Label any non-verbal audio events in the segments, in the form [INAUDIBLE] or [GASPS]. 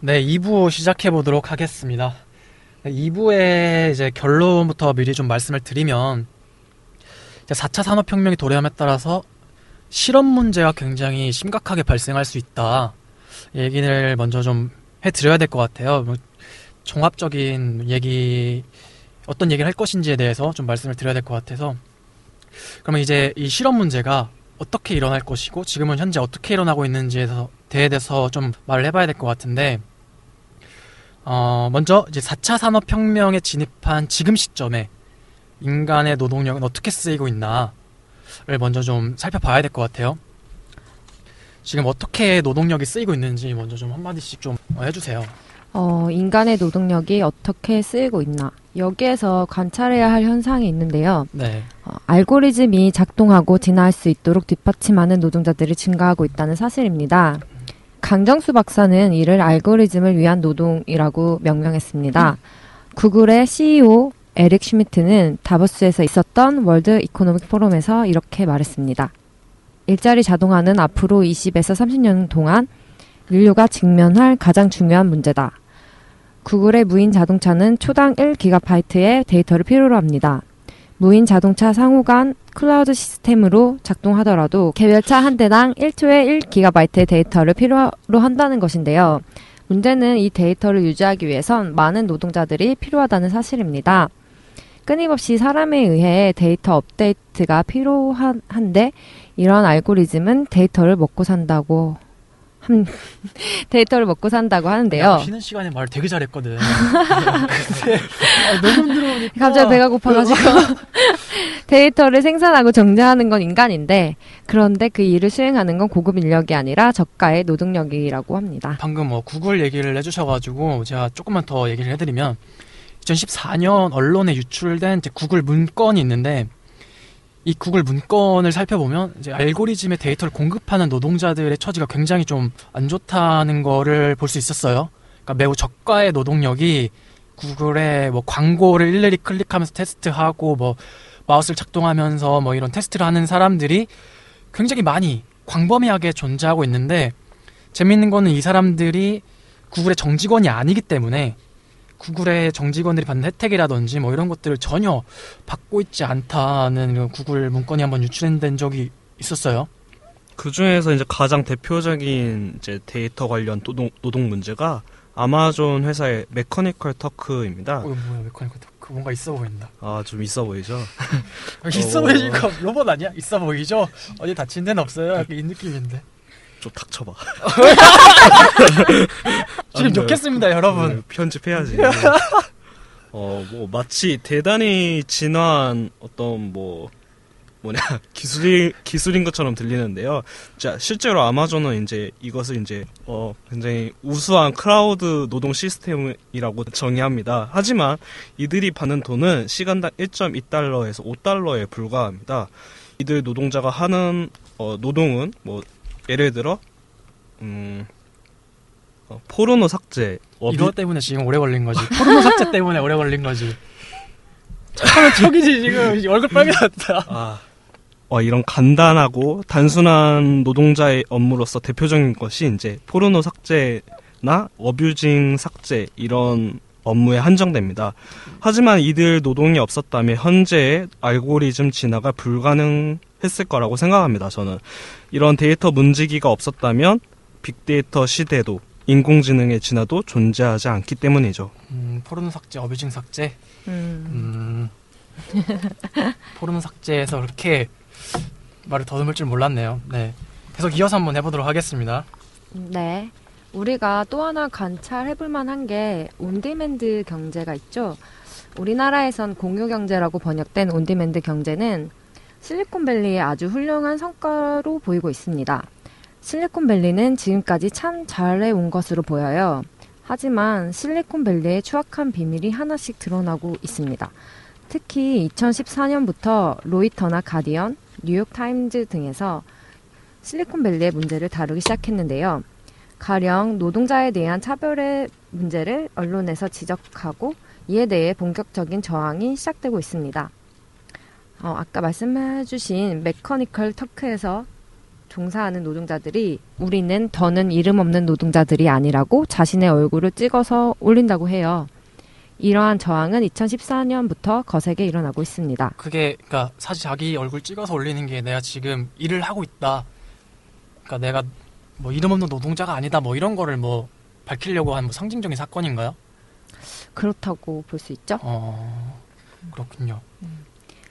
네, 2부 시작해 보도록 하겠습니다. 2부의 이제 결론부터 미리 좀 말씀을 드리면 이제 4차 산업혁명이 도래함에 따라서 실업 문제가 굉장히 심각하게 발생할 수 있다. 얘기를 먼저 좀 해드려야 될 것 같아요. 뭐 종합적인 얘기, 어떤 얘기를 할 것인지에 대해서 좀 말씀을 드려야 될 것 같아서. 그러면 이제 이 실업 문제가 어떻게 일어날 것이고, 지금은 현재 어떻게 일어나고 있는지에 대해서 좀 말을 해봐야 될 것 같은데, 어, 먼저 이제 4차 산업혁명에 진입한 지금 시점에 인간의 노동력은 어떻게 쓰이고 있나를 먼저 좀 살펴봐야 될 것 같아요. 지금 어떻게 노동력이 쓰이고 있는지 먼저 좀 한마디씩 좀 해주세요. 어, 인간의 노동력이 어떻게 쓰이고 있나. 여기에서 관찰해야 할 현상이 있는데요. 네. 어, 알고리즘이 작동하고 진화할 수 있도록 뒷받침하는 노동자들이 증가하고 있다는 사실입니다. 강정수 박사는 이를 알고리즘을 위한 노동이라고 명명했습니다. 구글의 CEO 에릭 슈미트는 다보스에서 있었던 World Economic Forum에서 이렇게 말했습니다. 일자리 자동화는 앞으로 20에서 30년 동안 인류가 직면할 가장 중요한 문제다. 구글의 무인 자동차는 초당 1기가바이트의 데이터를 필요로 합니다. 무인 자동차 상호 간 클라우드 시스템으로 작동하더라도 개별차 한 대당 1초에 1기가바이트의 데이터를 필요로 한다는 것인데요. 문제는 이 데이터를 유지하기 위해선 많은 노동자들이 필요하다는 사실입니다. 끊임없이 사람에 의해 데이터 업데이트가 필요한데 이런 알고리즘은 데이터를 먹고 산다고 한 [LAUGHS] 데이터를 먹고 산다고 하는데요. 쉬는 시간에 말 되게 잘했거든. 아, 너무 들어오니까 갑자기 배가 고파가지고 [LAUGHS] 데이터를 생산하고 정제하는 건 인간인데 그런데 그 일을 수행하는 건 고급 인력이 아니라 저가의 노동력이라고 합니다. 방금 뭐 구글 얘기를 해주셔가지고 제가 조금만 더 얘기를 해드리면 2014년 언론에 유출된 구글 문건이 있는데 이 구글 문건을 살펴보면 이제 알고리즘의 데이터를 공급하는 노동자들의 처지가 굉장히 좀 안 좋다는 거를 볼 수 있었어요. 그러니까 매우 저가의 노동력이 구글에 뭐 광고를 일일이 클릭하면서 테스트하고 뭐 마우스를 작동하면서 뭐 이런 테스트를 하는 사람들이 굉장히 많이 광범위하게 존재하고 있는데 재밌는 거는 이 사람들이 구글의 정직원이 아니기 때문에 구글의 정직원들이 받는 혜택이라든지 뭐 이런 것들을 전혀 받고 있지 않다는 구글 문건이 한번 유출된 적이 있었어요. 그 중에서 이제 가장 대표적인 이제 데이터 관련 노동, 노동 문제가 아마존 회사의 Mechanical Turk입니다. 어, 뭐야 Mechanical Turk 뭔가 있어 보인다. 아 좀 있어 보이죠? [LAUGHS] 있어 보이니까 로봇 아니야? 있어 보이죠? 어디 다친 데는 없어요? 이 느낌인데. 좀 닥쳐봐. [LAUGHS] 지금 욕했습니다, 여러분. 네, 편집해야지. [LAUGHS] 어, 뭐, 마치 대단히 진화한 어떤 뭐, 뭐냐, [LAUGHS] 기술이, 기술인 것처럼 들리는데요. 자, 실제로 아마존은 이제 이것을 이제, 어, 굉장히 우수한 클라우드 노동 시스템이라고 정의합니다. 하지만 이들이 받는 돈은 시간당 1.2달러에서 5달러에 불과합니다. 이들 노동자가 하는, 어, 노동은 뭐, 예를 들어, 음, 어, 포르노 삭제. 어비... 이거 때문에 지금 오래 걸린 거지. 포르노 삭제 [LAUGHS] 때문에 오래 걸린 거지. 잠깐만 저기지 [LAUGHS] 지금 얼굴 빨개졌다. 아, 어, 이런 간단하고 단순한 노동자의 업무로서 대표적인 것이 이제 포르노 삭제나 어뷰징 삭제 이런 업무에 한정됩니다. 하지만 이들 노동이 없었다면 현재의 알고리즘 진화가 불가능했을 거라고 생각합니다. 저는 이런 데이터 문지기가 없었다면 빅데이터 시대도 인공지능의 진화도 존재하지 않기 때문이죠. 음, 포르노 삭제, 어뷰징 삭제. 음. 음. [LAUGHS] 포르노 삭제에서 그렇게 말을 더듬을 줄 몰랐네요. 네. 계속 이어서 한번 해보도록 하겠습니다. 네. 우리가 또 하나 관찰해 볼 만한 게 on-demand 경제가 있죠. 우리나라에선 공유 경제라고 번역된 on-demand 경제는 실리콘밸리의 아주 훌륭한 성과로 보이고 있습니다. 실리콘밸리는 지금까지 참 잘해온 것으로 보여요. 하지만 실리콘밸리의 추악한 비밀이 하나씩 드러나고 있습니다. 특히 2014년부터 로이터나 가디언, 뉴욕타임즈 등에서 실리콘밸리의 문제를 다루기 시작했는데요. 가령 노동자에 대한 차별의 문제를 언론에서 지적하고 이에 대해 본격적인 저항이 시작되고 있습니다. 어, 아까 말씀해주신 메커니컬 터크에서 종사하는 노동자들이 우리는 더는 이름 없는 노동자들이 아니라고 자신의 얼굴을 찍어서 올린다고 해요. 이러한 저항은 2014년부터 거세게 일어나고 있습니다. 그게 그러니까 사실 자기 얼굴 찍어서 올리는 게 내가 지금 일을 하고 있다. 그러니까 내가 뭐 이름 없는 노동자가 아니다. 뭐 이런 거를 뭐 밝히려고 한 뭐 상징적인 사건인가요? 그렇다고 볼 수 있죠. 어 그렇군요.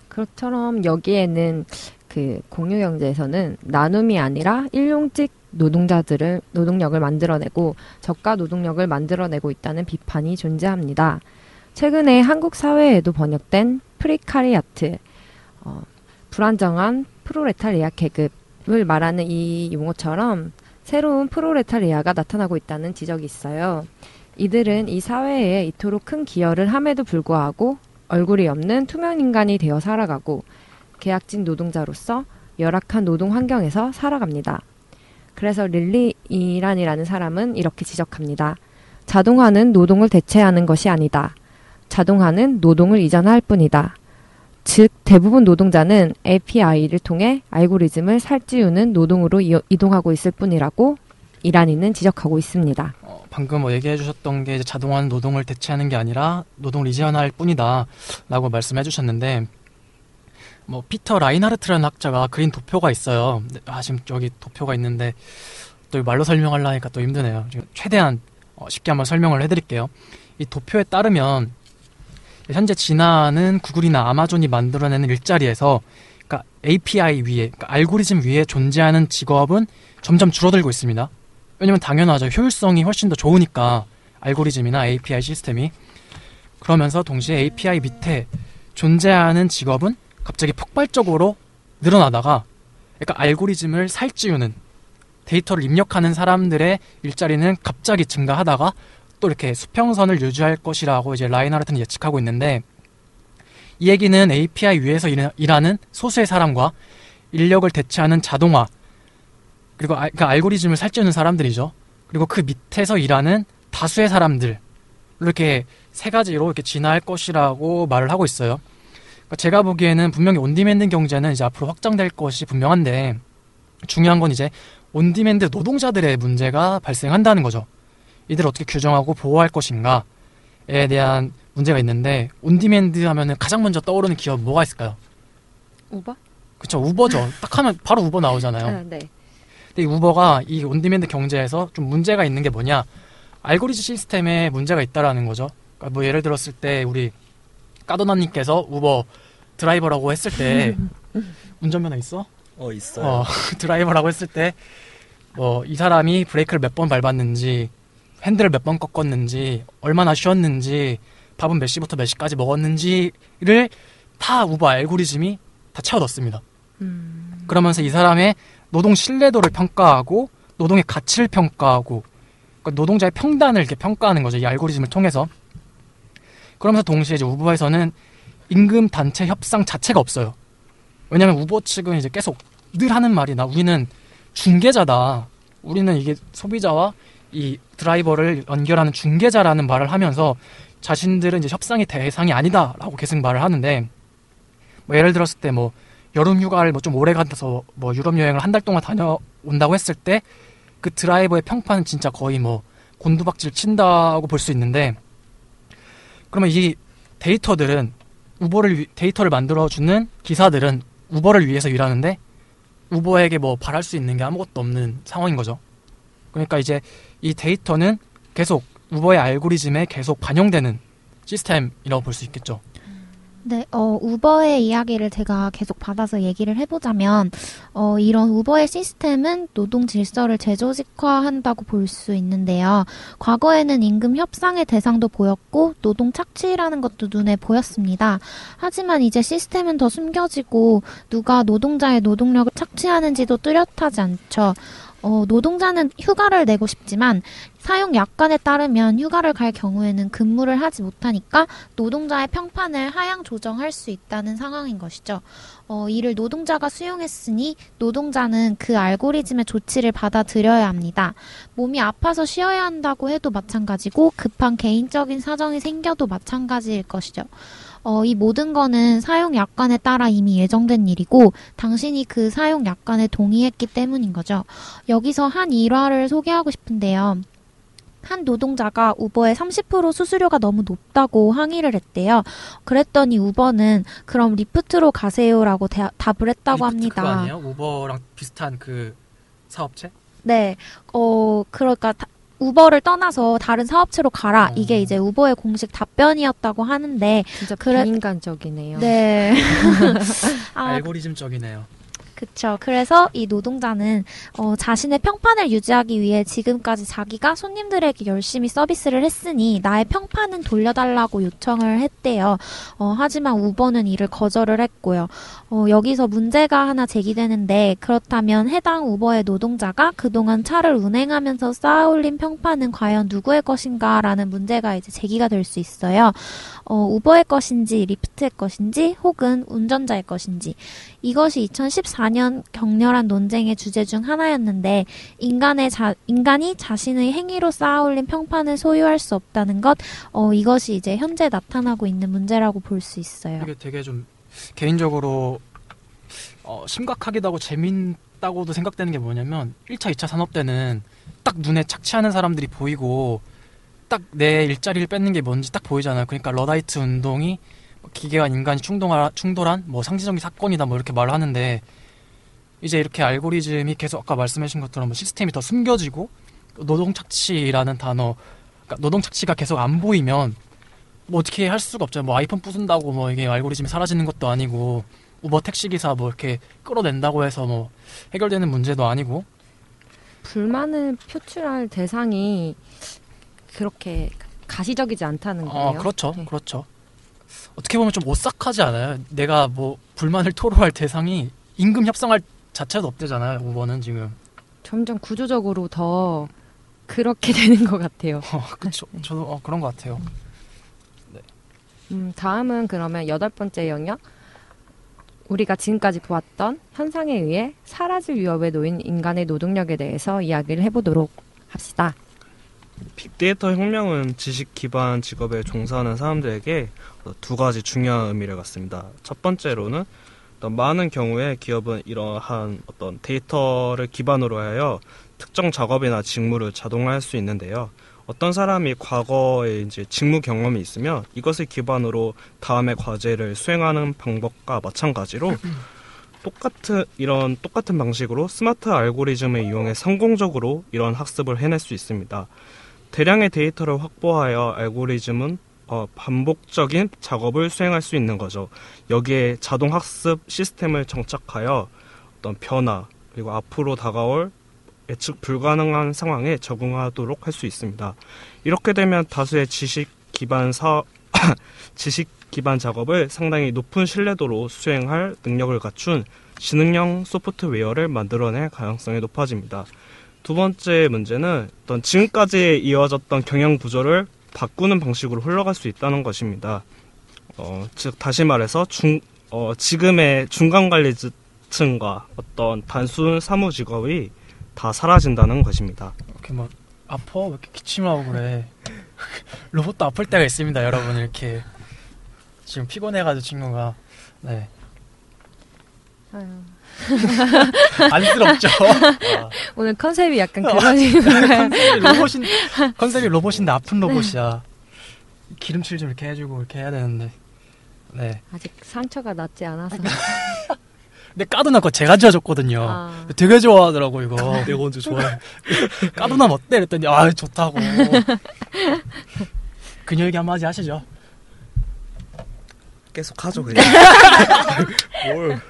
그렇처럼 여기에는 그 공유 경제에서는 나눔이 아니라 일용직 노동자들을 노동력을 만들어내고 저가 노동력을 만들어내고 있다는 비판이 존재합니다. 최근에 한국 사회에도 번역된 precariat, 어, 불안정한 프로레타리아 계급을 말하는 이 용어처럼 새로운 프로레타리아가 나타나고 있다는 지적이 있어요. 이들은 이 사회에 이토록 큰 기여를 함에도 불구하고 얼굴이 없는 투명 인간이 되어 살아가고 계약직 노동자로서 열악한 노동 환경에서 살아갑니다. 그래서 릴리 이란이라는 사람은 이렇게 지적합니다. 자동화는 노동을 대체하는 것이 아니다. 자동화는 노동을 이전할 뿐이다. 즉, 대부분 노동자는 API를 통해 알고리즘을 살찌우는 노동으로 이- 이동하고 있을 뿐이라고 이란이는 지적하고 있습니다. 어, 방금 뭐 얘기해 주셨던 게 자동화는 노동을 대체하는 게 아니라 노동을 이전할 뿐이다라고 말씀해 주셨는데 뭐 피터 라인하르트라는 학자가 그린 도표가 있어요. 네, 아 지금 여기 도표가 있는데 또 말로 설명하려니까 또 힘드네요. 지금 최대한 어, 쉽게 한번 설명을 해드릴게요. 이 도표에 따르면 현재 진화는 구글이나 아마존이 만들어내는 일자리에서 그러니까 API 위에 그러니까 알고리즘 위에 존재하는 직업은 점점 줄어들고 있습니다. 왜냐면 당연하죠. 효율성이 훨씬 더 좋으니까 알고리즘이나 API 시스템이 그러면서 동시에 API 밑에 존재하는 직업은 갑자기 폭발적으로 늘어나다가 그러니까 알고리즘을 살찌우는 데이터를 입력하는 사람들의 일자리는 갑자기 증가하다가 또 이렇게 수평선을 유지할 것이라고 이제 라인하르트는 예측하고 있는데 이 얘기는 API 위에서 일- 일하는 소수의 사람과 인력을 대체하는 자동화 그리고 알, 그 알고리즘을 살찌우는 사람들이죠. 그리고 그 밑에서 일하는 다수의 사람들 이렇게 세 가지로 이렇게 진화할 것이라고 말을 하고 있어요. 그러니까 제가 보기에는 분명히 on-demand 경제는 이제 앞으로 확장될 것이 분명한데 중요한 건 이제 on-demand 노동자들의 문제가 발생한다는 거죠. 이들을 어떻게 규정하고 보호할 것인가에 대한 문제가 있는데 on-demand 하면은 가장 먼저 떠오르는 기업 뭐가 있을까요? 우버? 그쵸 우버죠. 딱 하면 바로 우버 나오잖아요. 네. 근데 이 우버가 이 on-demand 경제에서 좀 문제가 있는 게 뭐냐? 알고리즘 시스템에 문제가 있다라는 거죠. 그러니까 뭐 예를 들었을 때 우리 까도나님께서 우버 드라이버라고 했을 때 [LAUGHS] 운전면허 있어? 어 있어요. 어, [LAUGHS] 드라이버라고 했을 때 뭐 이 사람이 브레이크를 몇 번 밟았는지 핸들을 몇 번 꺾었는지 얼마나 쉬었는지 밥은 몇 시부터 몇 시까지 먹었는지를 다 우버 알고리즘이 다 채워 넣습니다. 음, 그러면서 이 사람의 노동 신뢰도를 평가하고 노동의 가치를 평가하고 그러니까 노동자의 평단을 이렇게 평가하는 거죠. 이 알고리즘을 통해서. 그러면서 동시에 이제 우버에서는 임금 단체 협상 자체가 없어요. 왜냐하면 우버 측은 이제 계속 늘 하는 말이 나 우리는 중개자다. 우리는 이게 소비자와 이 드라이버를 연결하는 중개자라는 말을 하면서 자신들은 이제 협상의 대상이 아니다라고 계속 말을 하는데 뭐 예를 들었을 때 뭐 여름 휴가를 뭐 좀 오래 가서 뭐 유럽 여행을 한 달 동안 다녀온다고 했을 때 그 드라이버의 평판은 진짜 거의 뭐 곤두박질 친다고 볼 수 있는데 그러면 이 데이터들은 우버를 위- 데이터를 만들어 주는 기사들은 우버를 위해서 일하는데 우버에게 뭐 바랄 수 있는 게 아무것도 없는 상황인 거죠. 그러니까 이제 이 데이터는 계속 우버의 알고리즘에 계속 반영되는 시스템이라고 볼 수 있겠죠. 네, 어, 우버의 이야기를 제가 계속 받아서 얘기를 해보자면, 어, 이런 우버의 시스템은 노동 질서를 재조직화한다고 볼 수 있는데요. 과거에는 임금 협상의 대상도 보였고, 노동 착취라는 것도 눈에 보였습니다. 하지만 이제 시스템은 더 숨겨지고, 누가 노동자의 노동력을 착취하는지도 뚜렷하지 않죠. 어, 노동자는 휴가를 내고 싶지만, 사용 약관에 따르면 휴가를 갈 경우에는 근무를 하지 못하니까 노동자의 평판을 하향 조정할 수 있다는 상황인 것이죠. 어, 이를 노동자가 수용했으니 노동자는 그 알고리즘의 조치를 받아들여야 합니다. 몸이 아파서 쉬어야 한다고 해도 마찬가지고 급한 개인적인 사정이 생겨도 마찬가지일 것이죠. 어, 이 모든 거는 사용 약관에 따라 이미 예정된 일이고 당신이 그 사용 약관에 동의했기 때문인 거죠. 여기서 한 일화를 소개하고 싶은데요. 한 노동자가 우버에 30% 수수료가 너무 높다고 항의를 했대요. 그랬더니 우버는 그럼 리프트로 가세요라고 대- 답을 했다고 합니다. 그거 아니에요? 우버랑 비슷한 그 사업체? 네, 어, 그러니까 다- 우버를 떠나서 다른 사업체로 가라. 어. 이게 이제 우버의 공식 답변이었다고 하는데, 진짜 그래- 비인간적이네요. 네. [LAUGHS] [LAUGHS] 아, 알고리즘적이네요. 그쵸. 그래서 이 노동자는 어, 자신의 평판을 유지하기 위해 지금까지 자기가 손님들에게 열심히 서비스를 했으니 나의 평판은 돌려달라고 요청을 했대요. 어, 하지만 우버는 이를 거절을 했고요. 어, 여기서 문제가 하나 제기되는데 그렇다면 해당 우버의 노동자가 그동안 차를 운행하면서 쌓아올린 평판은 과연 누구의 것인가라는 문제가 이제 제기가 될 수 있어요. 어, 우버의 것인지 리프트의 것인지 혹은 운전자의 것인지 이것이 2014년 격렬한 논쟁의 주제 중 하나였는데 인간의 자, 인간이 자신의 행위로 쌓아올린 평판을 소유할 수 없다는 것 어, 이것이 이제 현재 나타나고 있는 문제라고 볼 수 있어요. 이게 되게 좀 개인적으로 어, 심각하기도 하고 재밌다고도 생각되는 게 뭐냐면 1차, 2차 산업 때는 딱 눈에 착취하는 사람들이 보이고 딱 내 일자리를 뺏는 게 뭔지 딱 보이잖아요. 그러니까 러다이트 운동이 뭐 기계와 인간이 충동하, 충돌한 뭐 상징적인 사건이다 뭐 이렇게 말을 하는데 이제 이렇게 알고리즘이 계속 아까 말씀하신 것처럼 뭐 시스템이 더 숨겨지고 노동 착취라는 단어 그러니까 노동 착취가 계속 안 보이면 뭐 어떻게 할 수가 없잖아요. 뭐 아이폰 부순다고 뭐 이게 알고리즘이 사라지는 것도 아니고 우버 택시 기사 뭐 이렇게 끌어낸다고 해서 뭐 해결되는 문제도 아니고 불만을 표출할 대상이 그렇게 가시적이지 않다는 거예요. 어 그렇죠, 네. 그렇죠. 어떻게 보면 좀 오싹하지 않아요? 내가 뭐 불만을 토로할 대상이 임금 협상할 자체도 없대잖아요. 우버는 지금. 점점 구조적으로 더 그렇게 [LAUGHS] 되는 것 같아요. 어, 그쵸. 저도 어, 그런 것 같아요. 음, 다음은 그러면 여덟 번째 영역. 우리가 지금까지 보았던 현상에 의해 사라질 위협에 놓인 인간의 노동력에 대해서 이야기를 해보도록 합시다. 빅데이터 혁명은 지식 기반 직업에 종사하는 사람들에게 어, 두 가지 중요한 의미를 갖습니다. 첫 번째로는 많은 경우에 기업은 이러한 어떤 데이터를 기반으로 하여 특정 작업이나 직무를 자동화할 수 있는데요. 어떤 사람이 과거에 이제 직무 경험이 있으면 이것을 기반으로 다음의 과제를 수행하는 방법과 마찬가지로 [CLEARS THROAT] 똑같은 이런 똑같은 방식으로 스마트 알고리즘을 이용해 성공적으로 이런 학습을 해낼 수 있습니다. 대량의 데이터를 확보하여 알고리즘은 어, 반복적인 작업을 수행할 수 있는 거죠. 여기에 자동 학습 시스템을 정착하여 어떤 변화 그리고 앞으로 다가올 예측 불가능한 상황에 적응하도록 할 수 있습니다. 이렇게 되면 다수의 지식 기반 사 [COUGHS] 지식 기반 작업을 상당히 높은 신뢰도로 수행할 능력을 갖춘 지능형 소프트웨어를 만들어낼 가능성이 높아집니다. 두 번째 문제는 어떤 지금까지 이어졌던 경영 구조를 바꾸는 방식으로 흘러갈 수 있다는 것입니다. 어, 즉 다시 말해서 중, 어, 지금의 중간 관리층과 어떤 단순 사무 직업이 다 사라진다는 것입니다. 이렇게 막 아파 왜 이렇게 기침을 하고 그래. [LAUGHS] 로봇도 아플 때가 있습니다, 여러분. 이렇게 지금 피곤해가지고 친구가 네 [LAUGHS] 안쓰럽죠. 아. [LAUGHS] 오늘 컨셉이 약간 그런 [LAUGHS] 식으로 컨셉이 로봇인 컨셉이 로봇인데 아픈 로봇이야. 기름칠 좀 이렇게 해주고 이렇게 해야 되는데. 네. 아직 상처가 낫지 않아서. 근데 까두나 거 제가 지어줬거든요. 아, 되게 좋아하더라고 이거. 내가 언제 좋아해? 까두나 어때? 그랬더니 아 좋다고. 그녀 얘기 한마디 하시죠. 계속 하죠 그냥. 뭘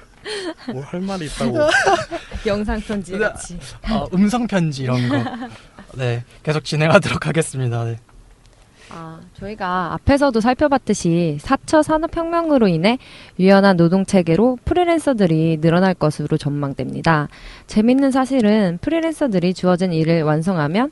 뭘할 말이 있다고. [LAUGHS] 영상 편지 같이. 어, 음성 편지 이런 거. [LAUGHS] 네, 계속 진행하도록 하겠습니다. 네. 아, 저희가 앞에서도 살펴봤듯이 4차 산업혁명으로 인해 유연한 노동 체계로 프리랜서들이 늘어날 것으로 전망됩니다. 재밌는 사실은 프리랜서들이 주어진 일을 완성하면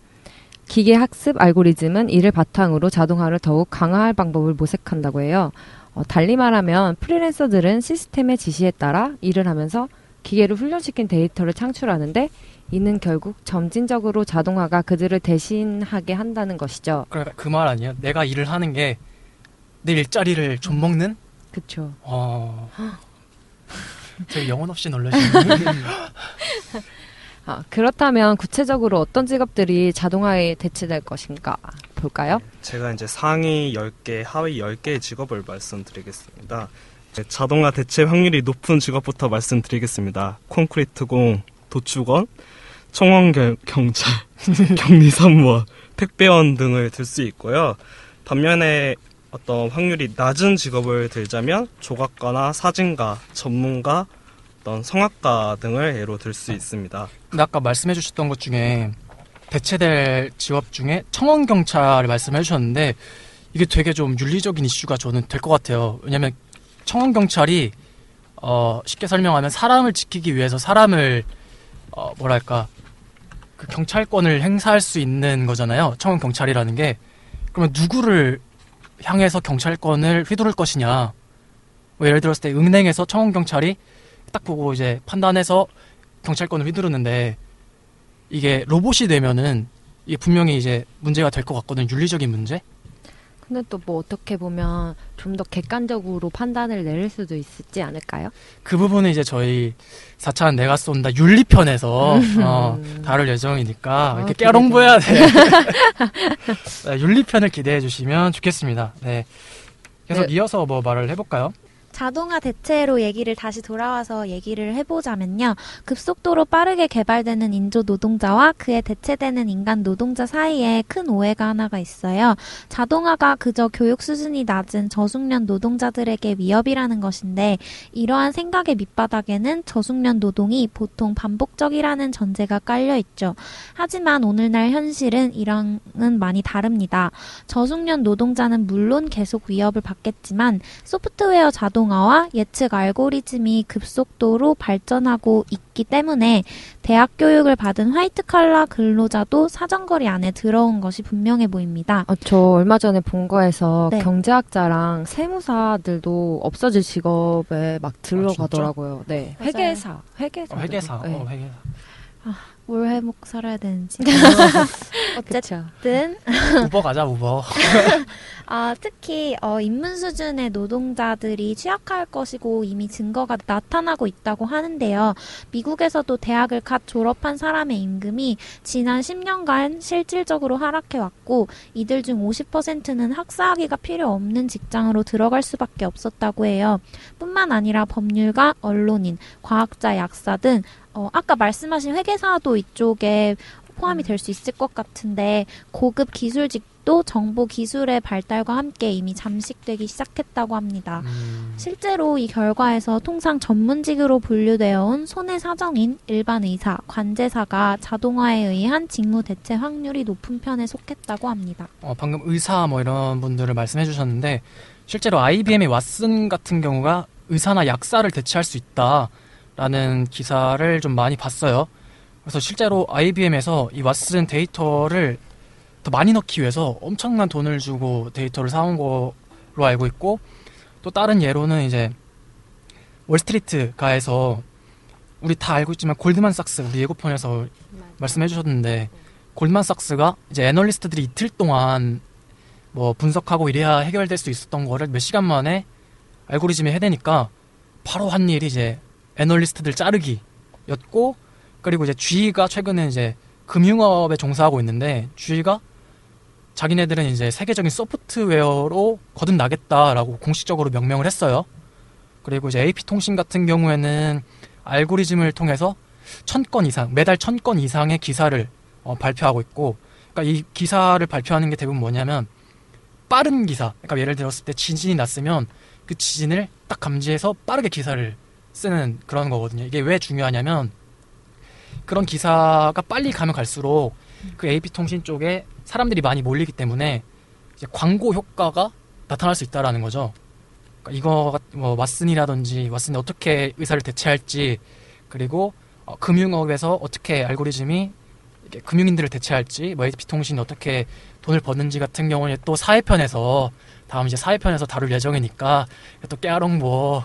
기계 학습 알고리즘은 이를 바탕으로 자동화를 더욱 강화할 방법을 모색한다고 해요. 어, 달리 말하면 프리랜서들은 시스템의 지시에 따라 일을 하면서 기계를 훈련시킨 데이터를 창출하는데 이는 결국 점진적으로 자동화가 그들을 대신하게 한다는 것이죠. 그러니까 그 말 아니에요. 내가 일을 하는 게 내 일자리를 좀 먹는 그쵸. 어. [GASPS] 되게 영혼 없이 놀라시네. [LAUGHS] 아, 그렇다면 구체적으로 어떤 직업들이 자동화에 대체될 것인가 볼까요? 제가 이제 상위 10개, 하위 10개의 직업을 말씀드리겠습니다. 자동화 대체 확률이 높은 직업부터 말씀드리겠습니다. 콘크리트공, 도축원, 청원경찰, [LAUGHS] 격리사무원, 택배원 등을 들 수 있고요. 반면에 어떤 확률이 낮은 직업을 들자면 조각가나 사진가, 전문가, 어떤 성악가 등을 예로 들 수 있습니다. 근데 아까 말씀해 주셨던 것 중에 대체될 직업 중에 청원 경찰을 말씀해 주셨는데 이게 되게 좀 윤리적인 이슈가 저는 될 것 같아요. 왜냐면 청원 경찰이 어 쉽게 설명하면 사람을 지키기 위해서 사람을 어 뭐랄까 그 경찰권을 행사할 수 있는 거잖아요. 청원 경찰이라는 게 그러면 누구를 향해서 경찰권을 휘두를 것이냐. 뭐 예를 들었을 때 은행에서 청원 경찰이 딱 보고 이제 판단해서 경찰권을 휘두르는데 이게 로봇이 되면은 이게 분명히 이제 문제가 될 것 같거든 윤리적인 문제. 근데 또 뭐 어떻게 보면 좀 더 객관적으로 판단을 내릴 수도 있지 않을까요? 그 부분은 이제 저희 4차는 내가 쏜다 윤리편에서 어, 다룰 예정이니까 아, 이렇게. 깨롱보야 돼. [LAUGHS] 네, 윤리편을 기대해 주시면 좋겠습니다. 네. 계속 네. 이어서 뭐 말을 해볼까요? 자동화 대체로 얘기를 다시 돌아와서 얘기를 해보자면요. 급속도로 빠르게 개발되는 인조 노동자와 그에 대체되는 인간 노동자 사이에 큰 오해가 하나가 있어요. 자동화가 그저 교육 수준이 낮은 저숙련 노동자들에게 위협이라는 것인데 이러한 생각의 밑바닥에는 저숙련 노동이 보통 반복적이라는 전제가 깔려 있죠. 하지만 오늘날 현실은 이랑은 많이 다릅니다. 저숙련 노동자는 물론 계속 위협을 받겠지만 소프트웨어 자동 화와 예측 알고리즘이 급속도로 발전하고 있기 때문에 대학 교육을 받은 화이트 칼라 근로자도 사정거리 안에 들어온 것이 분명해 보입니다. 아, 저 얼마 전에 본 거에서 네. 경제학자랑 세무사들도 없어질 직업에 막 들어가더라고요. 네. 맞아요. 회계사, 회계사. 어, 회계사. 네. 어, 회계사. 뭘 해먹고 살아야 되는지. [LAUGHS] 그쵸. 어쨌든 [LAUGHS] 우버 가자 우버. [LAUGHS] 아, 특히 어, 입문 수준의 노동자들이 취약할 것이고 이미 증거가 나타나고 있다고 하는데요. 미국에서도 대학을 갓 졸업한 사람의 임금이 지난 10년간 실질적으로 하락해 왔고 이들 중 50%는 학사학위가 필요 없는 직장으로 들어갈 수밖에 없었다고 해요. 뿐만 아니라 법률가, 언론인, 과학자, 약사 등 어, 아까 말씀하신 회계사도 이쪽에 포함이 될 수 있을 것 같은데 고급 기술직 도 정보 기술의 발달과 함께 이미 잠식되기 시작했다고 합니다. 음, 실제로 이 결과에서 통상 전문직으로 분류되어 온 손해 사정인, 일반 의사, 관제사가 자동화에 의한 직무 대체 확률이 높은 편에 속했다고 합니다. 어, 방금 의사 뭐 이런 분들을 말씀해 주셨는데 실제로 IBM의 왓슨 같은 경우가 의사나 약사를 대체할 수 있다라는 기사를 좀 많이 봤어요. 그래서 실제로 IBM에서 이 왓슨 데이터를 더 많이 넣기 위해서 엄청난 돈을 주고 데이터를 사온 걸로 알고 있고 또 다른 예로는 이제 월스트리트 가에서 우리 다 알고 있지만 골드만삭스 우리 예고편에서 말씀해 주셨는데 골드만삭스가 이제 애널리스트들이 이틀 동안 뭐 분석하고 이래야 해결될 수 있었던 거를 몇 시간 만에 알고리즘에 해대니까 바로 한 일이 이제 애널리스트들 자르기였고 그리고 이제 G가 최근에 이제 금융업에 종사하고 있는데 G가 자기네들은 이제 세계적인 소프트웨어로 거듭나겠다라고 공식적으로 명명을 했어요. 그리고 이제 AP통신 같은 경우에는 알고리즘을 통해서 천 건 이상, 매달 천 건 이상의 기사를 어, 발표하고 있고, 그러니까 이 기사를 발표하는 게 대부분 뭐냐면 빠른 기사. 그러니까 예를 들었을 때 지진이 났으면 그 지진을 딱 감지해서 빠르게 기사를 쓰는 그런 거거든요. 이게 왜 중요하냐면 그런 기사가 빨리 가면 갈수록 그 AP통신 쪽에 사람들이 많이 몰리기 때문에 이제 광고 효과가 나타날 수 있다라는 거죠. 그러니까 이거 뭐 왓슨이라든지 왓슨이 어떻게 의사를 대체할지 그리고 어, 금융업에서 어떻게 알고리즘이 금융인들을 대체할지 뭐 AP통신이 어떻게 돈을 버는지 같은 경우는 또 사회편에서 다음 이제 사회편에서 다룰 예정이니까 또뭐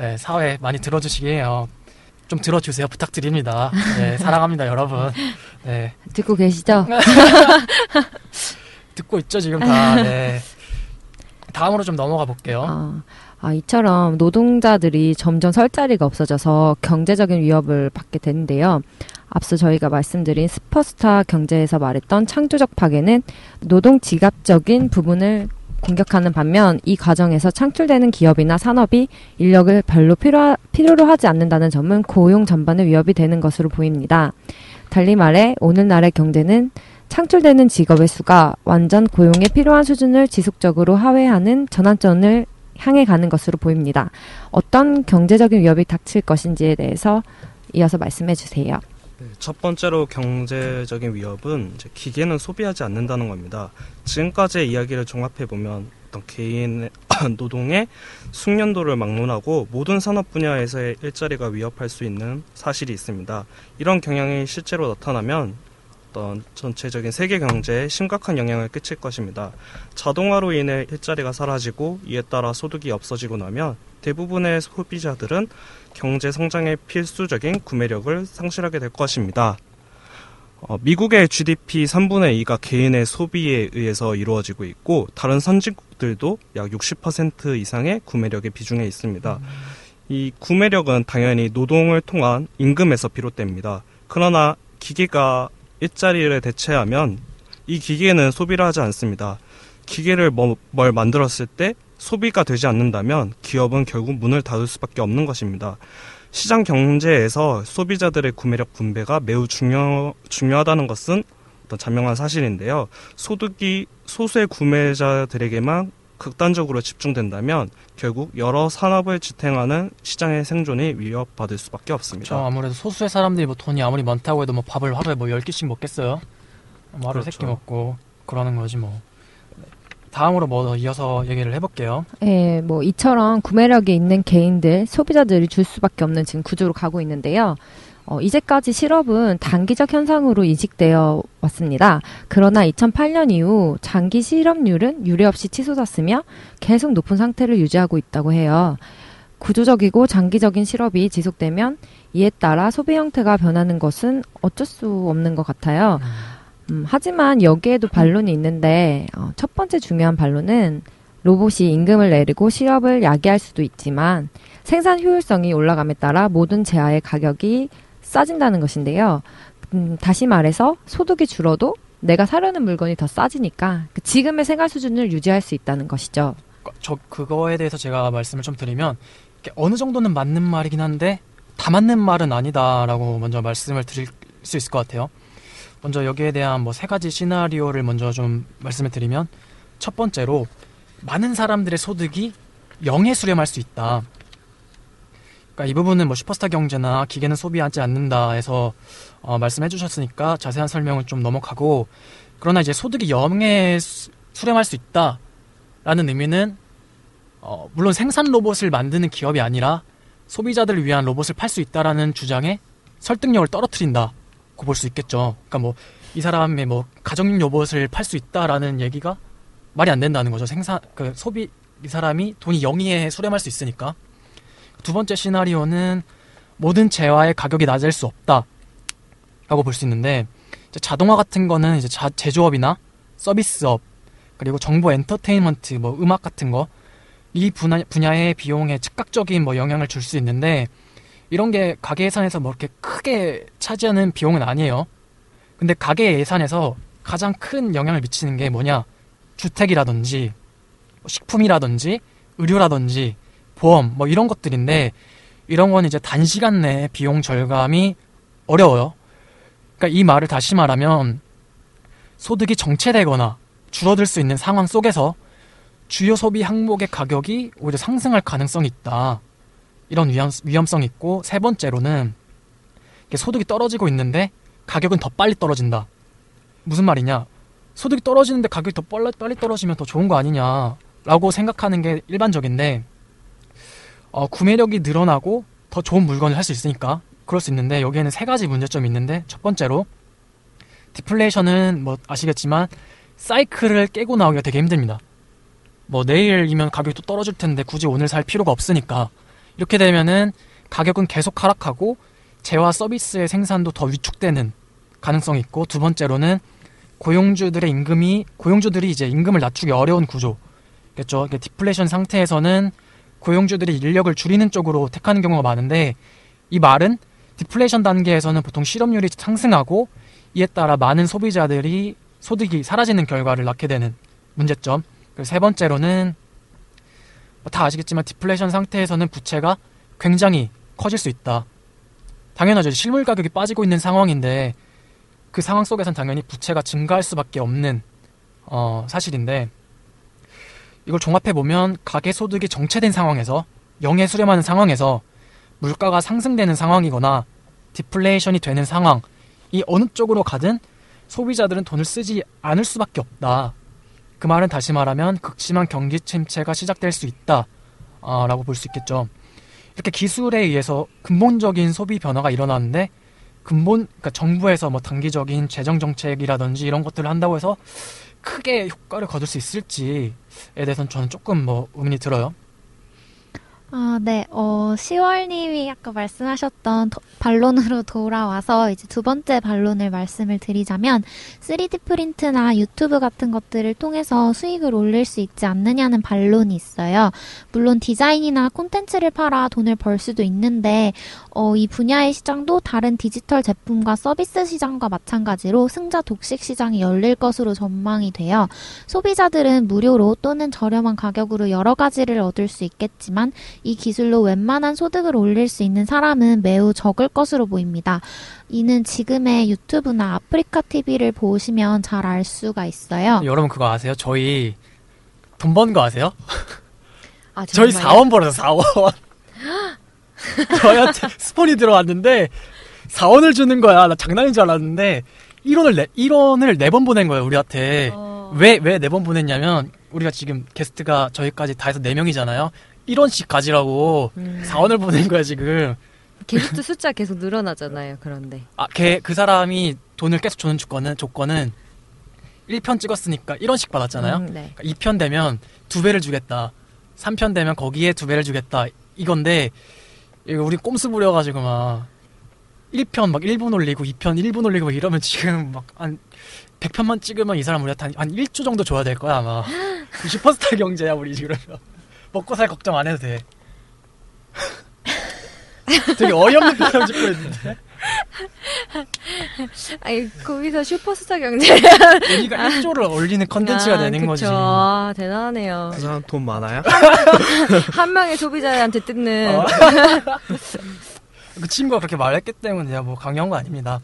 예, 사회 많이 들어주시게요. 좀 들어주세요 부탁드립니다. 네, [LAUGHS] 사랑합니다 여러분. 네, 듣고 계시죠? [LAUGHS] 듣고 있죠 지금 다. 네. 다음으로 좀 넘어가 볼게요. 아, 아, 이처럼 노동자들이 점점 설 자리가 없어져서 경제적인 위협을 받게 되는데요. 앞서 저희가 말씀드린 스퍼스타 경제에서 말했던 창조적 파괴는 노동 지갑적인 부분을 공격하는 반면 이 과정에서 창출되는 기업이나 산업이 인력을 별로 필요, 필요로 하지 않는다는 점은 고용 전반의 위협이 되는 것으로 보입니다. 달리 말해 오늘날의 경제는 창출되는 직업의 수가 완전 고용에 필요한 수준을 지속적으로 하회하는 전환점을 향해 가는 것으로 보입니다. 어떤 경제적인 위협이 닥칠 것인지에 대해서 이어서 말씀해 주세요. 네, 첫 번째로 경제적인 위협은 기계는 소비하지 않는다는 겁니다. 지금까지의 이야기를 종합해 보면 어떤 개인의 [COUGHS] 노동의 숙련도를 막론하고 모든 산업 분야에서의 일자리가 위협할 수 있는 사실이 있습니다. 이런 경향이 실제로 나타나면 어떤 전체적인 세계 경제에 심각한 영향을 끼칠 것입니다. 자동화로 인해 일자리가 사라지고 이에 따라 소득이 없어지고 나면 대부분의 소비자들은 경제 성장의 필수적인 구매력을 상실하게 될 것입니다. 어, 미국의 GDP 3분의 2가 개인의 소비에 의해서 이루어지고 있고 다른 선진국들도 약 60% 이상의 구매력의 비중에 있습니다. 이 구매력은 당연히 노동을 통한 임금에서 비롯됩니다. 그러나 기계가 일자리를 대체하면 이 기계는 소비를 하지 않습니다. 기계를 뭐, 뭘 만들었을 때 소비가 되지 않는다면 기업은 결국 문을 닫을 수밖에 없는 것입니다. 시장 경제에서 소비자들의 구매력 분배가 매우 중요, 중요하다는 것은 어떤 자명한 사실인데요. 소득이 소수의 구매자들에게만 극단적으로 집중된다면 결국 여러 산업을 지탱하는 시장의 생존이 위협받을 수밖에 없습니다. 저 아무래도 소수의 사람들이 뭐 돈이 아무리 많다고 해도 뭐 밥을 하루에 뭐 10끼씩 먹겠어요? 뭐 하루에 그렇죠. 3끼 먹고 그러는 거지 뭐. 다음으로 뭐더 이어서 얘기를 해볼게요. 예, 뭐 이처럼 구매력이 있는 개인들, 소비자들이 줄 수밖에 없는 지금 구조로 가고 있는데요. 어, 이제까지 실업은 단기적 현상으로 인식되어 왔습니다. 그러나 2008년 이후 장기 실업률은 유례 없이 치솟았으며 계속 높은 상태를 유지하고 있다고 해요. 구조적이고 장기적인 실업이 지속되면 이에 따라 소비 형태가 변하는 것은 어쩔 수 없는 것 같아요. 음, 하지만 여기에도 반론이 있는데 어, 첫 번째 중요한 반론은 로봇이 임금을 내리고 실업을 야기할 수도 있지만 생산 효율성이 올라감에 따라 모든 재화의 가격이 싸진다는 것인데요. 음, 다시 말해서 소득이 줄어도 내가 사려는 물건이 더 싸지니까 그 지금의 생활 수준을 유지할 수 있다는 것이죠. 저 그거에 대해서 제가 말씀을 좀 드리면 어느 정도는 맞는 말이긴 한데 다 맞는 말은 아니다라고 먼저 말씀을 드릴 수 있을 것 같아요. 먼저 여기에 대한 뭐 세 가지 시나리오를 먼저 좀 말씀을 드리면 첫 번째로 많은 사람들의 소득이 영에 수렴할 수 있다. 그러니까 이 부분은 뭐 슈퍼스타 경제나 기계는 소비하지 않는다 해서 어, 말씀해 주셨으니까 자세한 설명을 좀 넘어가고 그러나 이제 소득이 영에 수- 수렴할 수 있다 라는 의미는 어, 물론 생산 로봇을 만드는 기업이 아니라 소비자들을 위한 로봇을 팔 수 있다라는 주장에 설득력을 떨어뜨린다고 볼 수 있겠죠. 그러니까 뭐 이 사람의 뭐 가정용 로봇을 팔 수 있다라는 얘기가 말이 안 된다는 거죠. 생산 그 소비 이 사람이 돈이 영위에 수렴할 수 있으니까. 두 번째 시나리오는 모든 재화의 가격이 낮을 수 없다 라고 볼 수 있는데 자동화 같은 거는 이제 자, 제조업이나 서비스업 그리고 정보 엔터테인먼트 뭐 음악 같은 거 이 분야, 분야의 비용에 즉각적인 뭐 영향을 줄 수 있는데 이런 게 가게 예산에서 뭐 이렇게 크게 차지하는 비용은 아니에요. 근데 가게 예산에서 가장 큰 영향을 미치는 게 뭐냐? 주택이라든지 뭐 식품이라든지 의료라든지 보험 뭐 이런 것들인데 이런 건 이제 단시간 내에 비용 절감이 어려워요. 그러니까 이 말을 다시 말하면 소득이 정체되거나 줄어들 수 있는 상황 속에서 주요 소비 항목의 가격이 오히려 상승할 가능성이 있다. 이런 위험, 위험성이 있고 세 번째로는 소득이 떨어지고 있는데 가격은 더 빨리 떨어진다. 무슨 말이냐? 소득이 떨어지는데 가격이 더 빨리, 빨리 떨어지면 더 좋은 거 아니냐라고 생각하는 게 일반적인데 어, 구매력이 늘어나고 더 좋은 물건을 살수 있으니까 그럴 수 있는데 여기에는 세 가지 문제점이 있는데 첫 번째로 디플레이션은 뭐 아시겠지만 사이클을 깨고 나오기가 되게 힘듭니다. 뭐 내일이면 가격이 또 떨어질 텐데 굳이 오늘 살 필요가 없으니까 이렇게 되면은 가격은 계속 하락하고 재화 서비스의 생산도 더 위축되는 가능성이 있고 두 번째로는 고용주들의 임금이 고용주들이 이제 임금을 낮추기 어려운 구조겠죠. 디플레이션 상태에서는 고용주들이 인력을 줄이는 쪽으로 택하는 경우가 많은데 이 말은 디플레이션 단계에서는 보통 실업률이 상승하고 이에 따라 많은 소비자들이 소득이 사라지는 결과를 낳게 되는 문제점. 그리고 세 번째로는 뭐 다 아시겠지만 디플레이션 상태에서는 부채가 굉장히 커질 수 있다. 당연하죠. 실물 가격이 빠지고 있는 상황인데 그 상황 속에선 당연히 부채가 증가할 수밖에 없는 어, 사실인데 이걸 종합해 보면 가계 소득이 정체된 상황에서 영해 수렴하는 상황에서 물가가 상승되는 상황이거나 디플레이션이 되는 상황 이 어느 쪽으로 가든 소비자들은 돈을 쓰지 않을 수밖에 없다. 그 말은 다시 말하면 극심한 경기 침체가 시작될 수 있다. 아, 라고 볼 수 있겠죠. 이렇게 기술에 의해서 근본적인 소비 변화가 일어나는데 근본 그러니까 정부에서 뭐 단기적인 재정 정책이라든지 이런 것들을 한다고 해서 크게 효과를 거둘 수 있을지에 대해서는 저는 조금 뭐 의문이 들어요. 아, 네. 어, 10월님이 아까 말씀하셨던 도, 반론으로 돌아와서 이제 두 번째 반론을 말씀을 드리자면 3D 프린트나 유튜브 같은 것들을 통해서 수익을 올릴 수 있지 않느냐는 반론이 있어요. 물론 디자인이나 콘텐츠를 팔아 돈을 벌 수도 있는데 어, 이 분야의 시장도 다른 디지털 제품과 서비스 시장과 마찬가지로 승자 독식 시장이 열릴 것으로 전망이 돼요. 소비자들은 무료로 또는 저렴한 가격으로 여러 가지를 얻을 수 있겠지만 이 기술로 웬만한 소득을 올릴 수 있는 사람은 매우 적을 것으로 보입니다. 이는 지금의 유튜브나 아프리카 TV를 보시면 잘 알 수가 있어요. 여러분 그거 아세요? 저희 돈 번 거 아세요? 아, [LAUGHS] 저희 정말요? 4원 벌어서 4원. [LAUGHS] 저희한테 스폰이 들어왔는데 4원을 주는 거야. 나 장난인 줄 알았는데 1원을 네, 1원을 네번 보낸 거예요, 우리한테. 어, 왜왜네번 보냈냐면 우리가 지금 게스트가 저희까지 다 해서 4명이잖아요. 1원씩 가지라고 음. 4원을 보낸 거야, 지금. 게스트 숫자 계속 늘어나잖아요. 그런데 아, 걔, 그 사람이 돈을 계속 주는 조건은, 조건은 1편 찍었으니까 1원씩 받았잖아요. 음, 네. 2편 되면 두 배를 주겠다. 3편 되면 거기에 두 배를 주겠다. 이건데, 이거 우리 꼼수 부려 가지고 막, 1편 막 1분 올리고, 2편 1분 올리고 막 이러면 지금 막 한 100편만 찍으면 이 사람 우리한테 한, 한 1조 정도 줘야 될 거야, 아마. [GASPS] 슈퍼스타 경제야, 우리 지금. 먹고 살 걱정 안 해도 돼. [LAUGHS] 되게 어이없는 표정 짓고 있는데. 아니 거기서 슈퍼스타 경제 우리가 1조를 올리는 컨텐츠가 아, 되는 그쵸. 거지. 아, 대단하네요. 그 사람 돈 많아요? [LAUGHS] 한 명의 소비자한테 뜯는 어. [LAUGHS] 그 친구가 그렇게 말했기 때문에 뭐 강요한 거 아닙니다.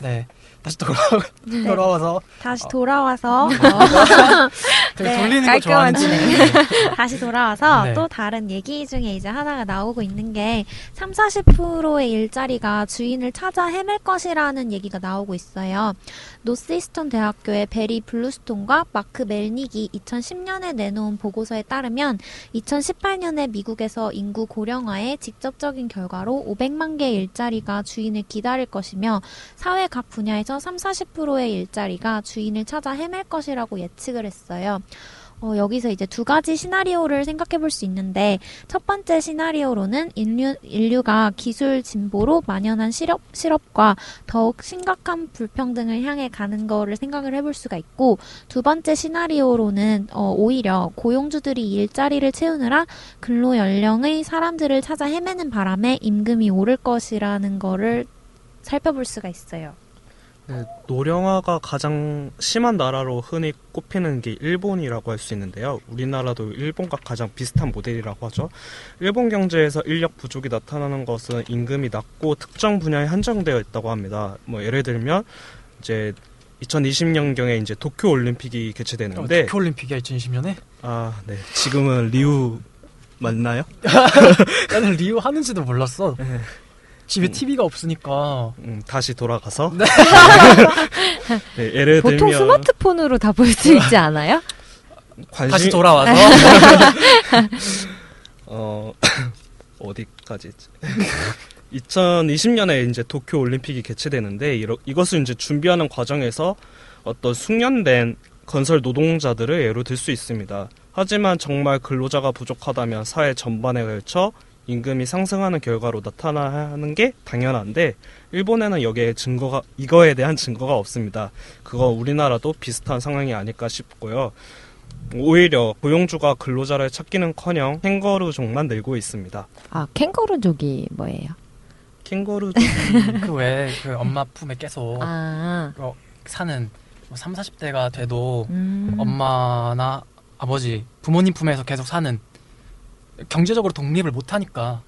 네. 다시 돌아, 돌아와서. 다시 돌아와서. [LAUGHS] 되게 네, 돌리는 거 깔끔한 좋아하는데. [LAUGHS] 다시 돌아와서 네. 또 다른 얘기 중에 이제 하나가 나오고 있는 게 3, 40%의 일자리가 주인을 찾아 헤맬 것이라는 얘기가 나오고 있어요. 노스이스턴 대학교의 베리 블루스톤과 마크 멜닉이 2010년에 내놓은 보고서에 따르면 2018년에 미국에서 인구 고령화의 직접적인 결과로 500만 개의 일자리가 주인을 기다릴 것이며 사회 각 분야에서 3, 40%의 일자리가 주인을 찾아 헤맬 것이라고 예측을 했어요. 어, 여기서 이제 두 가지 시나리오를 생각해 볼 수 있는데, 첫 번째 시나리오로는 인류, 인류가 기술 진보로 만연한 실업, 실업과 더욱 심각한 불평등을 향해 가는 거를 생각을 해볼 수가 있고, 두 번째 시나리오로는, 어, 오히려 고용주들이 이 일자리를 채우느라 근로 연령의 사람들을 찾아 헤매는 바람에 임금이 오를 것이라는 거를 살펴볼 수가 있어요. 네, 노령화가 가장 심한 나라로 흔히 꼽히는 게 일본이라고 할 수 있는데요. 우리나라도 일본과 가장 비슷한 모델이라고 하죠. 일본 경제에서 인력 부족이 나타나는 것은 임금이 낮고 특정 분야에 한정되어 있다고 합니다. 뭐 예를 들면 이제 2020년경에 이제 도쿄 올림픽이 개최되는데 도쿄 올림픽이야 2020년에? 아, 네. 지금은 리우 맞나요? [LAUGHS] 나는 리우 하는지도 몰랐어. 네. 집에 TV가 없으니까 음, 다시 돌아가서 [LAUGHS] 네, 예를 보통 들면 스마트폰으로 다 볼 수 있지 않아요? 관심 다시 돌아와서 [LAUGHS] 어 [COUGHS] 어디까지 했지? [LAUGHS] 2020년에 이제 도쿄 올림픽이 개최되는데 이러, 이것을 이제 준비하는 과정에서 어떤 숙련된 건설 노동자들을 예로 들 수 있습니다. 하지만 정말 근로자가 부족하다면 사회 전반에 걸쳐 임금이 상승하는 결과로 나타나는 게 당연한데 일본에는 여기에 증거가 이거에 대한 증거가 없습니다. 그거 우리나라도 비슷한 상황이 아닐까 싶고요. 오히려 고용주가 근로자를 찾기는커녕 캥거루족만 늘고 있습니다. 아, 캥거루족이 뭐예요? 캥거루 [LAUGHS] 그 외에 그 엄마 품에 계속 아, 어, 사는 뭐 3, 40대가 돼도 음. 엄마나 아버지, 부모님 품에서 계속 사는 경제적으로 독립을 못 하니까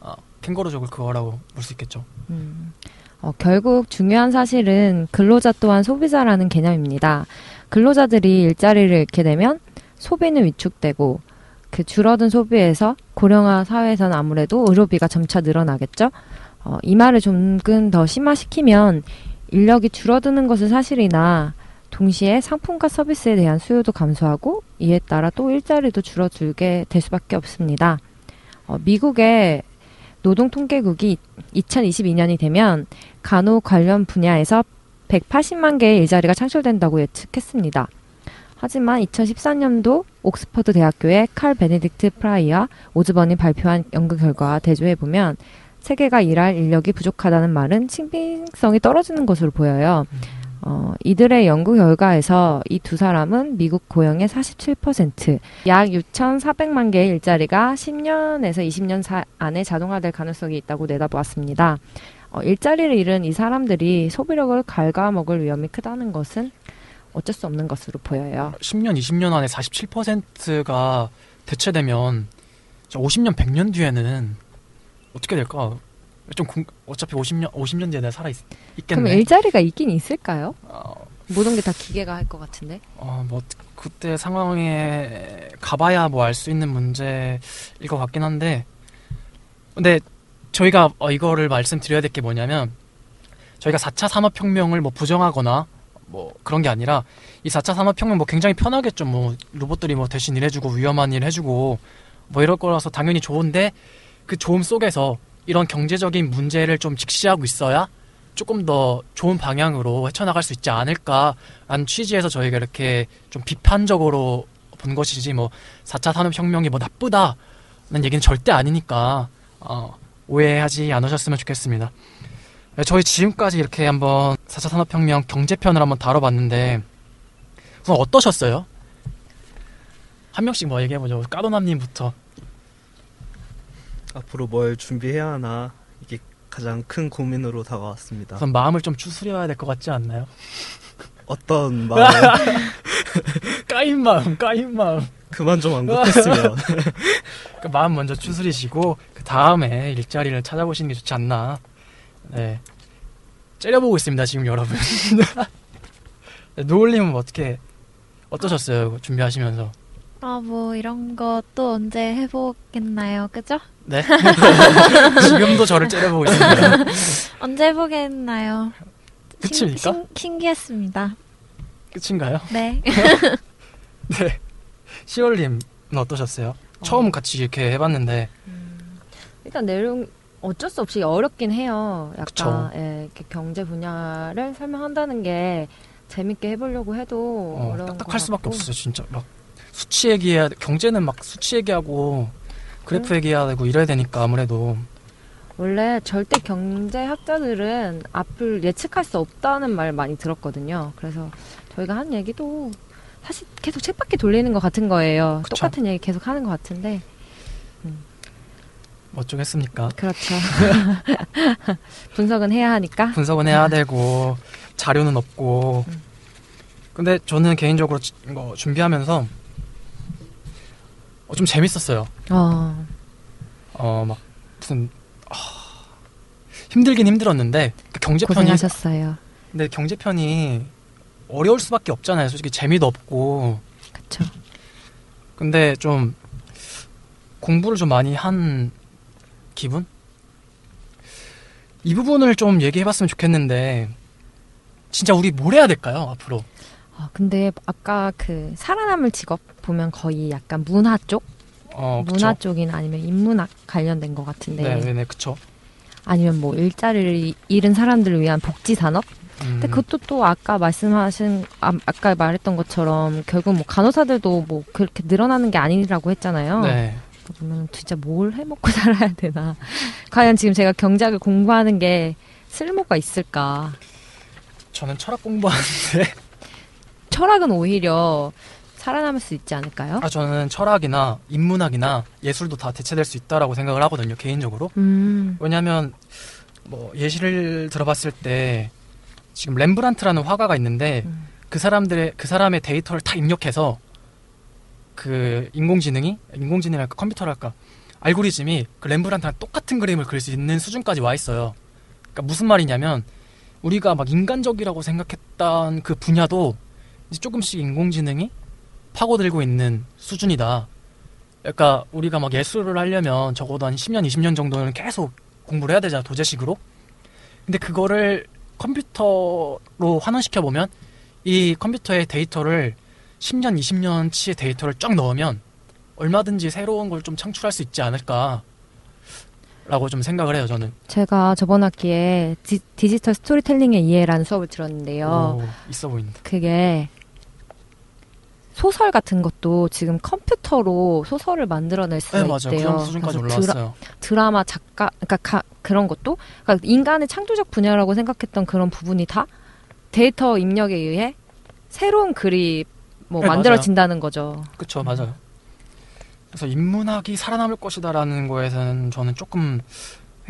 어, 캥거루족을 그거라고 볼 수 있겠죠. 음. 어, 결국 중요한 사실은 근로자 또한 소비자라는 개념입니다. 근로자들이 일자리를 잃게 되면 소비는 위축되고 그 줄어든 소비에서 고령화 사회에서는 아무래도 의료비가 점차 늘어나겠죠. 어, 이 말을 조금 더 심화시키면 인력이 줄어드는 것은 사실이나 동시에 상품과 서비스에 대한 수요도 감소하고 이에 따라 또 일자리도 줄어들게 될 수밖에 없습니다. 어, 미국의 노동통계국이 2022년이 되면 간호 관련 분야에서 180만 개의 일자리가 창출된다고 예측했습니다. 하지만 2014년도 옥스퍼드 대학교의 칼 베네딕트 프라이와 오즈번이 발표한 연구 결과 대조해 보면 세계가 일할 인력이 부족하다는 말은 신빙성이 떨어지는 것으로 보여요. 어, 이들의 연구 결과에서 이 두 사람은 미국 고용의 47%, 약 6,400만 개의 일자리가 10년에서 20년 사, 안에 자동화될 가능성이 있다고 내다보았습니다. 어, 일자리를 잃은 이 사람들이 소비력을 갉아먹을 위험이 크다는 것은 어쩔 수 없는 것으로 보여요. 10년, 20년 안에 47%가 대체되면 50년, 100년 뒤에는 어떻게 될까? 좀 궁- 어차피 50년 50년 뒤에 내가 살아 있, 그럼 있겠네. 일자리가 있긴 있을까요? 어, 모든 게 다 기계가 할 것 같은데. 어, 뭐 그때 상황에 가봐야 뭐 알 수 있는 문제일 것 같긴 한데 근데 저희가 어, 이거를 말씀드려야 될 게 뭐냐면 저희가 4차 산업혁명을 뭐 부정하거나 뭐 그런 게 아니라 이 4차 산업혁명 뭐 굉장히 편하겠죠 뭐 로봇들이 뭐 대신 일해주고 위험한 일 해주고 뭐 이럴 거라서 당연히 좋은데 그 좋음 속에서 이런 경제적인 문제를 좀 직시하고 있어야 조금 더 좋은 방향으로 헤쳐나갈 수 있지 않을까라는 취지에서 저희가 이렇게 좀 비판적으로 본 것이지 뭐 4차 산업혁명이 뭐 나쁘다는 얘기는 절대 아니니까 어, 오해하지 않으셨으면 좋겠습니다. 네, 저희 지금까지 이렇게 한번 4차 산업혁명 경제편을 한번 다뤄봤는데 우선 어떠셨어요? 한 명씩 뭐 얘기해보죠. 까도남님부터. 앞으로 뭘 준비해야 하나 이게 가장 큰 고민으로 다가왔습니다. 우선 마음을 좀 추스려야 될 것 같지 않나요? 어떤 마음 [LAUGHS] 까인 마음, 까인 마음. 그만 좀 언급했으면 [LAUGHS] 그 마음 먼저 추스리시고 그 다음에 일자리를 찾아보시는 게 좋지 않나. 네. 째려보고 있습니다 지금 여러분. [LAUGHS] 네, 노을님은 어떻게 어떠셨어요 준비하시면서? 아, 뭐, 이런 것도 언제 해보겠나요? 그죠? 네. [LAUGHS] 지금도 저를 째려보고 있습니다. [LAUGHS] 언제 해보겠나요? 신- 끝입니까? 신- 신기했습니다. 끝인가요? 네. [LAUGHS] 네. 시월님은 어떠셨어요? 처음 같이 이렇게 해봤는데 일단 내용 어쩔 수 없이 어렵긴 해요. 약간. 예, 이렇게 경제 분야를 설명한다는 게 재밌게 해보려고 해도 어, 딱딱할 것 수밖에. 없어요 진짜 막 수치 얘기해야 경제는 막 수치 얘기하고 그래프 얘기해야 되고 이래야 되니까 아무래도 원래 절대 경제학자들은 앞을 예측할 수 없다는 말 많이 들었거든요. 그래서 저희가 한 얘기도 사실 계속 책밖에 돌리는 것 같은 거예요. 그쵸. 똑같은 얘기 계속 하는 것 같은데 뭐 어쩌겠습니까? 그렇죠. [LAUGHS] 분석은 해야 하니까. 분석은 해야 되고 자료는 없고 음. 근데 저는 개인적으로 지- 이거 준비하면서 어, 좀 재밌었어요. 어, 어 막 무슨 아, 힘들긴 힘들었는데 그 경제편이 고생하셨어요. 근데 경제편이 어려울 수밖에 없잖아요. 솔직히 재미도 없고 그렇죠. 근데 좀 공부를 좀 많이 한 기분? 이 부분을 좀 얘기해봤으면 좋겠는데 진짜 우리 뭘 해야 될까요 앞으로? 아, 근데 아까 그 살아남을 직업 보면 거의 약간 문화 쪽, 어, 문화? 쪽이나 아니면 인문학 관련된 것 같은데, 네, 네, 네, 그쵸. 아니면 뭐 일자리를 잃은 사람들을 위한 복지 산업. 음, 근데 그것도 또 아까 말씀하신 아, 아까 말했던 것처럼 결국 뭐 간호사들도 뭐 그렇게 늘어나는 게 아니라고 했잖아요. 네. 보면 진짜 뭘 해먹고 [LAUGHS] 살아야 되나. 과연 지금 제가 경제학을 공부하는 게 쓸모가 있을까? 저는 철학 공부하는데 철학은 오히려 살아남을 수 있지 않을까요? 아, 저는 철학이나 인문학이나 예술도 다 대체될 수 있다라고 생각을 하거든요, 개인적으로. 음. 왜냐하면 뭐 예시를 들어봤을 때 지금 렘브란트라는 화가가 있는데 음. 그 사람들의 그 사람의 데이터를 다 입력해서 그 인공지능이 인공지능이랄까 컴퓨터랄까 알고리즘이 그 렘브란트랑 똑같은 그림을 그릴 수 있는 수준까지 와 있어요. 그러니까 무슨 말이냐면 우리가 막 인간적이라고 생각했던 그 분야도 조금씩 인공지능이 파고들고 있는 수준이다. 그러니까 우리가 막 예술을 하려면 적어도 한 10년, 20년 정도는 계속 공부를 해야 되잖아, 도제식으로. 근데 그거를 컴퓨터로 환원시켜 보면 이 컴퓨터의 데이터를 10년, 20년치의 데이터를 쫙 넣으면 얼마든지 새로운 걸 좀 창출할 수 있지 않을까. 라고 좀 생각을 해요, 저는. 제가 저번 학기에 디, 디지털 스토리텔링의 이해라는 수업을 들었는데요. 오, 있어 보인다. 그게 소설 같은 것도 지금 컴퓨터로 소설을 만들어낼 수가 네, 맞아요. 그 있대요. 수준까지 그래서 드라, 올라왔어요. 드라 마 작가, 그러니까 가- 그런 것도 그러니까 인간의 창조적 분야라고 생각했던 그런 부분이 다 데이터 입력에 의해 새로운 글이 뭐 네, 만들어진다는 거죠. 그쵸, 맞아요. 그래서 인문학이 살아남을 것이다라는 거에서는 저는 조금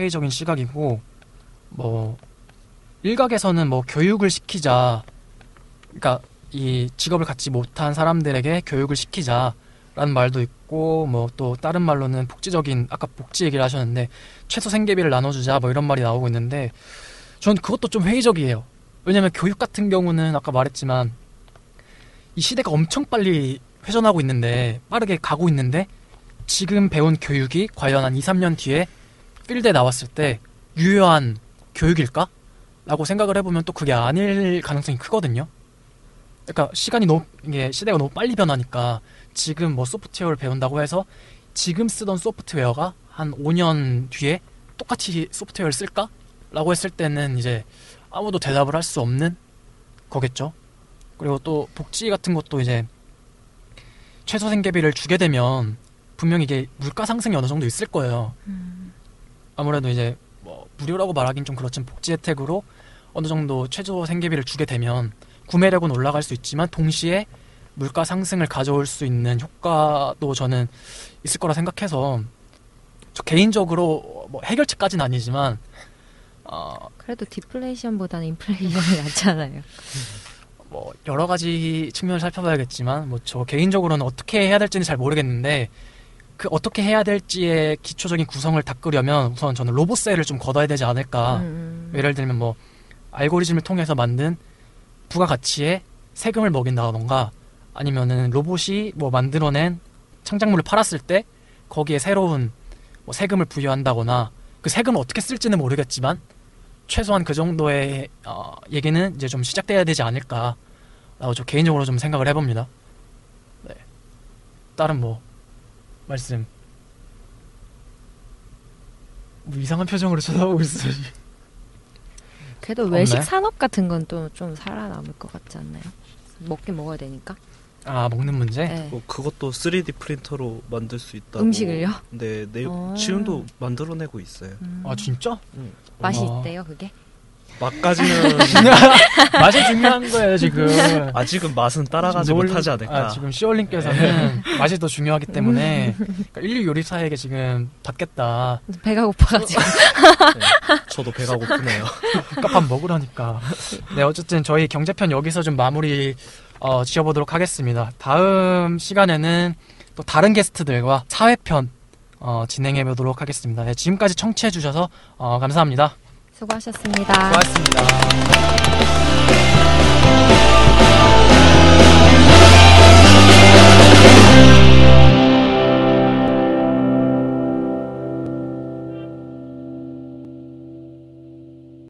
회의적인 시각이고, 뭐, 일각에서는 뭐 교육을 시키자, 그러니까 이 직업을 갖지 못한 사람들에게 교육을 시키자라는 말도 있고, 뭐 또 다른 말로는 복지적인, 아까 복지 얘기를 하셨는데, 최소 생계비를 나눠주자, 뭐 이런 말이 나오고 있는데, 전 그것도 좀 회의적이에요. 왜냐면 교육 같은 경우는 아까 말했지만, 이 시대가 엄청 빨리 회전하고 있는데 빠르게 가고 있는데 지금 배운 교육이 과연 한 2, 3년 뒤에 필드에 나왔을 때 유효한 교육일까? 라고 생각을 해보면 또 그게 아닐 가능성이 크거든요. 그러니까 시간이 너무 이게 시대가 너무 빨리 변하니까 지금 뭐 소프트웨어를 배운다고 해서 지금 쓰던 소프트웨어가 한 5년 뒤에 똑같이 소프트웨어를 쓸까? 라고 했을 때는 이제 아무도 대답을 할 수 없는 거겠죠. 그리고 또 복지 같은 것도 이제 최소 생계비를 주게 되면 분명히 이게 물가 상승이 어느 정도 있을 거예요. 아무래도 이제 뭐 무료라고 말하긴 좀 그렇지만 복지 혜택으로 어느 정도 최저 생계비를 주게 되면 구매력은 올라갈 수 있지만 동시에 물가 상승을 가져올 수 있는 효과도 저는 있을 거라 생각해서 저 개인적으로 뭐 해결책까지는 아니지만 어, 그래도 디플레이션보다는 인플레이션이 [LAUGHS] 낫잖아요. 뭐 여러 가지 측면을 살펴봐야겠지만 뭐 저 개인적으로는 어떻게 해야 될지는 잘 모르겠는데 그 어떻게 해야 될지의 기초적인 구성을 닦으려면 우선 저는 로봇세를 좀 걷어야 되지 않을까. 음, 예를 들면 뭐 알고리즘을 통해서 만든 부가가치에 세금을 먹인다던가 아니면은 로봇이 뭐 만들어낸 창작물을 팔았을 때 거기에 새로운 뭐 세금을 부여한다거나 그 세금을 어떻게 쓸지는 모르겠지만 최소한 그 정도의 어, 얘기는 이제 좀 시작돼야 되지 않을까라고 저 개인적으로 좀 생각을 해봅니다. 네. 다른 뭐 말씀 뭐 이상한 표정으로 쳐다보고 있어요. 그래도? 외식 산업 같은 건 또 좀 살아남을 것 같지 않나요? 먹긴 먹어야 되니까. 아 먹는 문제? 네. 뭐 그것도 3D 프린터로 만들 수 있다고. 음식을요? 네, 네 어. 지금도 만들어내고 있어요. 음, 아 진짜? 맛이 어. 있대요, 그게? 맛까지는 [LAUGHS] 맛이 중요한 거예요 지금. 아직은 맛은 따라가지 지금 못하지 않을까. 아, 지금 시올님께서는 맛이 더 중요하기 때문에 그러니까 인류 요리사에게 지금 닿겠다. 배가 고파가지고. 네, 저도 배가 [LAUGHS] 고프네요. 밥 먹으라니까. 네, 어쨌든 저희 경제편 여기서 좀 마무리 어, 지어보도록 하겠습니다. 다음 시간에는 또 다른 게스트들과 사회편 어, 진행해 보도록 하겠습니다. 네, 지금까지 청취해 주셔서 어, 감사합니다. 수고하셨습니다. 수고하셨습니다.